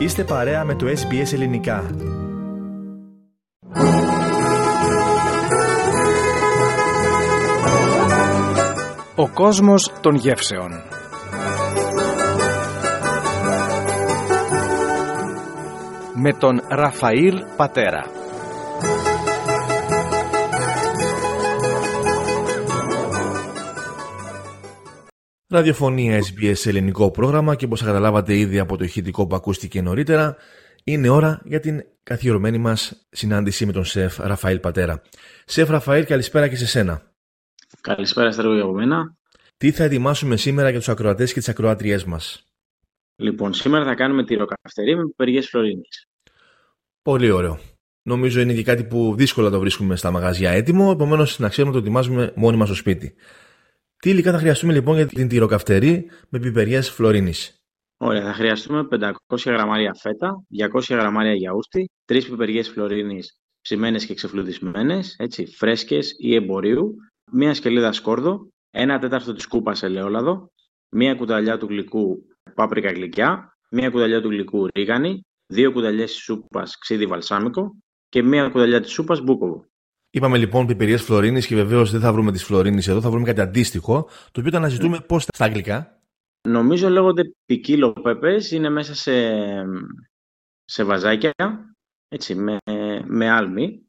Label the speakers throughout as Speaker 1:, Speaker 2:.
Speaker 1: Είστε παρέα με το SBS Ελληνικά.
Speaker 2: Ο κόσμος των γεύσεων. Με τον Ραφαήλ Πατέρα.
Speaker 1: Ραδιοφωνία SBS ελληνικό πρόγραμμα και όπως καταλάβατε ήδη από το ηχητικό που ακούστηκε νωρίτερα είναι ώρα για την καθιερωμένη μας συνάντηση με τον Σεφ Ραφαήλ Πατέρα. Σεφ Ραφαήλ καλησπέρα και σε σένα.
Speaker 3: Καλησπέρα Στέργο από μένα.
Speaker 1: Τι θα ετοιμάσουμε σήμερα για τους ακροατές και τις ακροάτριές μας;
Speaker 3: Λοιπόν, σήμερα θα κάνουμε τη ροκαυτερή με πιπεριές φλωρίνης.
Speaker 1: Πολύ ωραίο. Νομίζω είναι και κάτι που δύσκολα το βρίσκουμε στα μαγαζιά έτοιμο, επομένως να ξέρουμε το ετοιμάζουμε μόνοι μας στο σπίτι. Τι υλικά θα χρειαστούμε λοιπόν για την τυροκαυτερή με πιπεριές φλωρίνης;
Speaker 3: Ωραία, θα χρειαστούμε 500 γραμμάρια φέτα, 200 γραμμάρια γιαούρτι, 3 πιπεριές φλωρίνης ψημένες και ξεφλουδισμένες, έτσι, φρέσκες ή εμπορίου, μία σκελίδα σκόρδο, ένα τέταρτο της κούπας ελαιόλαδο, μία κουταλιά του γλυκού πάπρικα γλυκιά, μία κουταλιά του γλυκού ρίγανη, δύο κουταλιές της σούπας ξύδι βαλσάμικο και μία κουταλιά της σούπας μπούκοβο.
Speaker 1: Είπαμε λοιπόν πιπεριέ φλωρίνης και βεβαίως δεν θα βρούμε τι φλωρίνης εδώ, θα βρούμε κάτι αντίστοιχο, το οποίο θα αναζητούμε mm. πώς στα αγγλικά.
Speaker 3: Νομίζω λέγονται πικίλο πέπε, είναι μέσα σε, σε βαζάκια, έτσι, με, με άλμη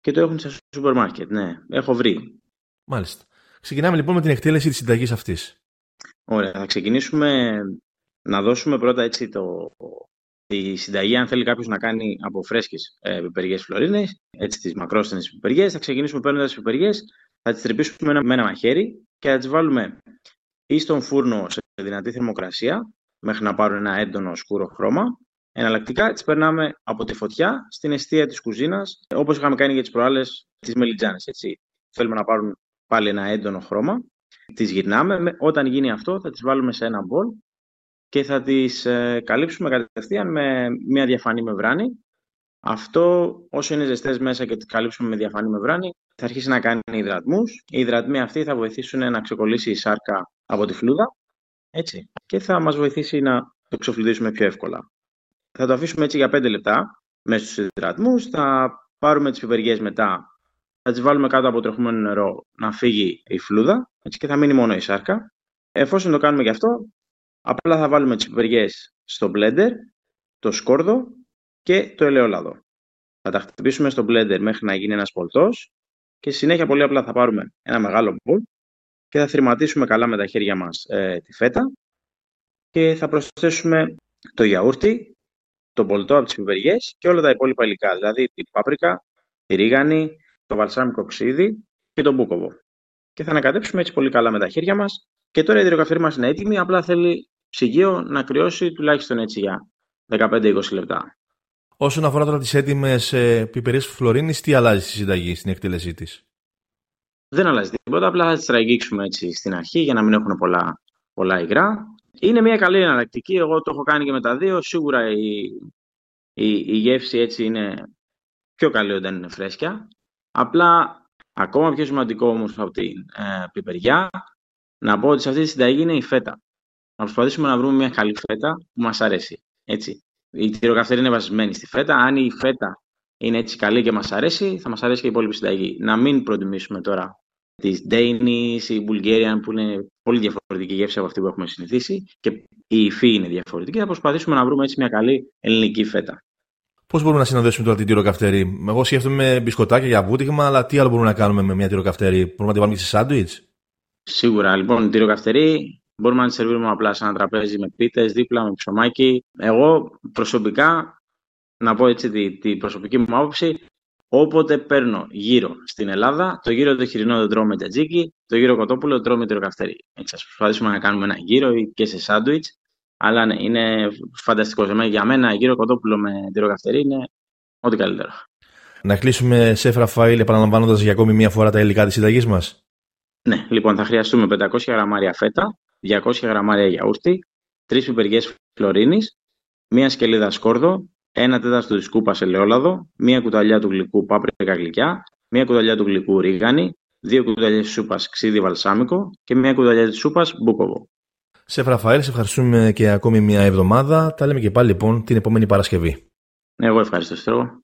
Speaker 3: και το έχουν σε σούπερ μάρκετ, ναι, έχω βρει.
Speaker 1: Μάλιστα. Ξεκινάμε λοιπόν με την εκτέλεση της συνταγής αυτής.
Speaker 3: Ωραία, θα ξεκινήσουμε να δώσουμε πρώτα έτσι το, τη συνταγή, αν θέλει κάποιος να κάνει από φρέσκε ε, πιπεριές φλωρίνε, έτσι τις μακρόστενες πιπεριές, θα ξεκινήσουμε παίρνοντας τις πιπεριές, θα τις τρυπήσουμε με ένα μαχαίρι και θα τις βάλουμε ή στον φούρνο σε δυνατή θερμοκρασία, μέχρι να πάρουν ένα έντονο σκούρο χρώμα. Εναλλακτικά τις περνάμε από τη φωτιά στην αιστεία της κουζίνας, όπως είχαμε κάνει για τις προάλλες τις μελιτζάνες. Θέλουμε να πάρουν πάλι ένα έντονο χρώμα. Τις γυρνάμε. Όταν γίνει αυτό, θα τις βάλουμε σε ένα μπολ και θα τις ε, καλύψουμε κατευθείαν με μια διαφανή μεμβράνη. Αυτό όσο είναι ζεστές μέσα και τις καλύψουμε με διαφανή μεμβράνη θα αρχίσει να κάνει υδρατμούς. Οι υδρατμοί αυτοί θα βοηθήσουν να ξεκολλήσει η σάρκα από τη φλούδα έτσι, και θα μας βοηθήσει να το ξοφλουδίσουμε πιο εύκολα. Θα το αφήσουμε έτσι για 5 λεπτά μέσα στους υδρατμούς. Θα πάρουμε τις πιπεριές μετά, θα τις βάλουμε κάτω από τρεχούμενο νερό να φύγει η φλούδα έτσι, και θα μείνει μόνο η σάρκα. Εφόσον το κάνουμε γι' αυτό, Απλά θα βάλουμε τις πιπεριές στο blender, το σκόρδο και το ελαιόλαδο. Θα τα χτυπήσουμε στο blender μέχρι να γίνει ένας πολτός και συνέχεια πολύ απλά θα πάρουμε ένα μεγάλο μπολ και θα θρηματίσουμε καλά με τα χέρια μας ε, τη φέτα και θα προσθέσουμε το γιαούρτι, το πολτό από τις πιπεριές και όλα τα υπόλοιπα υλικά, δηλαδή την πάπρικα, τη ρίγανη, το βαλσάμικο ξύδι και το μπούκοβο. Και θα ανακατέψουμε έτσι πολύ καλά με τα χέρια μας και τώρα η υδροκαυτήρη μας είναι έτοιμη, απλά θέλει ψυγείο να κρυώσει τουλάχιστον έτσι για 15-20 λεπτά.
Speaker 1: Όσον αφορά τώρα τις έτοιμες ε, πιπερίες φλωρίνης, τι αλλάζει στη συνταγή, στην εκτέλεσή της;
Speaker 3: Δεν αλλάζει τίποτα, απλά θα τις τραγγίξουμε έτσι στην αρχή για να μην έχουν πολλά, πολλά υγρά. Είναι μια καλή εναλλακτική, εγώ το έχω κάνει και με τα δύο. Σίγουρα η, η, η γεύση έτσι είναι πιο καλή όταν είναι φρέσκια. Απλά ακόμα πιο σημαντικό όμως από την ε, πιπεριά, να πω ότι σε αυτή τη συνταγή είναι η φέτα να προσπαθήσουμε να βρούμε μια καλή φέτα που μας αρέσει. Έτσι. Η τυροκαυτερή είναι βασισμένη στη φέτα. Αν η φέτα είναι έτσι καλή και μας αρέσει, θα μας αρέσει και η υπόλοιπη συνταγή. Να μην προτιμήσουμε τώρα τις Danish ή Bulgarian που είναι πολύ διαφορετική γεύση από αυτή που έχουμε συνηθίσει και η υφή είναι διαφορετική. Θα προσπαθήσουμε να βρούμε έτσι μια καλή ελληνική φέτα.
Speaker 1: Πώς μπορούμε να συνοδεύσουμε τώρα την τυροκαυτερή; Εγώ σκέφτομαι μπισκοτάκια για βούτυγμα, αλλά τι άλλο μπορούμε να κάνουμε με μια τυροκαυτερή; Μπορούμε να τη βάλουμε και σε σάντουιτς;
Speaker 3: Σίγουρα. Λοιπόν, η τυροκαυτερή Μπορούμε να τη σερβίρουμε απλά σε ένα τραπέζι με πίτες, δίπλα με ψωμάκι. Εγώ προσωπικά, να πω έτσι την τη προσωπική μου άποψη, όποτε παίρνω γύρω στην Ελλάδα, το γύρο το χοιρινό το τρώω με τζατζίκι, το γύρο κοτόπουλο το τρώω με τυροκαυτερή. Έτσι, ας προσπαθήσουμε να κάνουμε ένα γύρο και σε σάντουιτς, αλλά ναι, είναι φανταστικό. Για μένα γύρο κοτόπουλο με τυροκαυτερή είναι ό,τι καλύτερο.
Speaker 1: Να κλείσουμε σε Ραφαήλ επαναλαμβάνοντας για ακόμη μία φορά τα υλικά της συνταγής μας.
Speaker 3: Ναι, λοιπόν, θα χρειαστούμε 500 γραμμάρια φέτα, 200 γραμμάρια γιαούρτι, 3 πιπεριές φλωρίνης, μία σκελίδα σκόρδο, ένα τέταρτο της κούπας ελαιόλαδο, μία κουταλιά του γλυκού πάπρικα γλυκιά, μία κουταλιά του γλυκού ρίγανη, δύο κουταλιές της σούπας ξύδι βαλσάμικο και μία κουταλιά της σούπας μπούκοβο.
Speaker 1: Σε Ραφαέλ, σε ευχαριστούμε και ακόμη μια εβδομάδα. Τα λέμε και πάλι λοιπόν την επόμενη Παρασκευή.
Speaker 3: Εγώ ευχαριστώ, Στρόγο.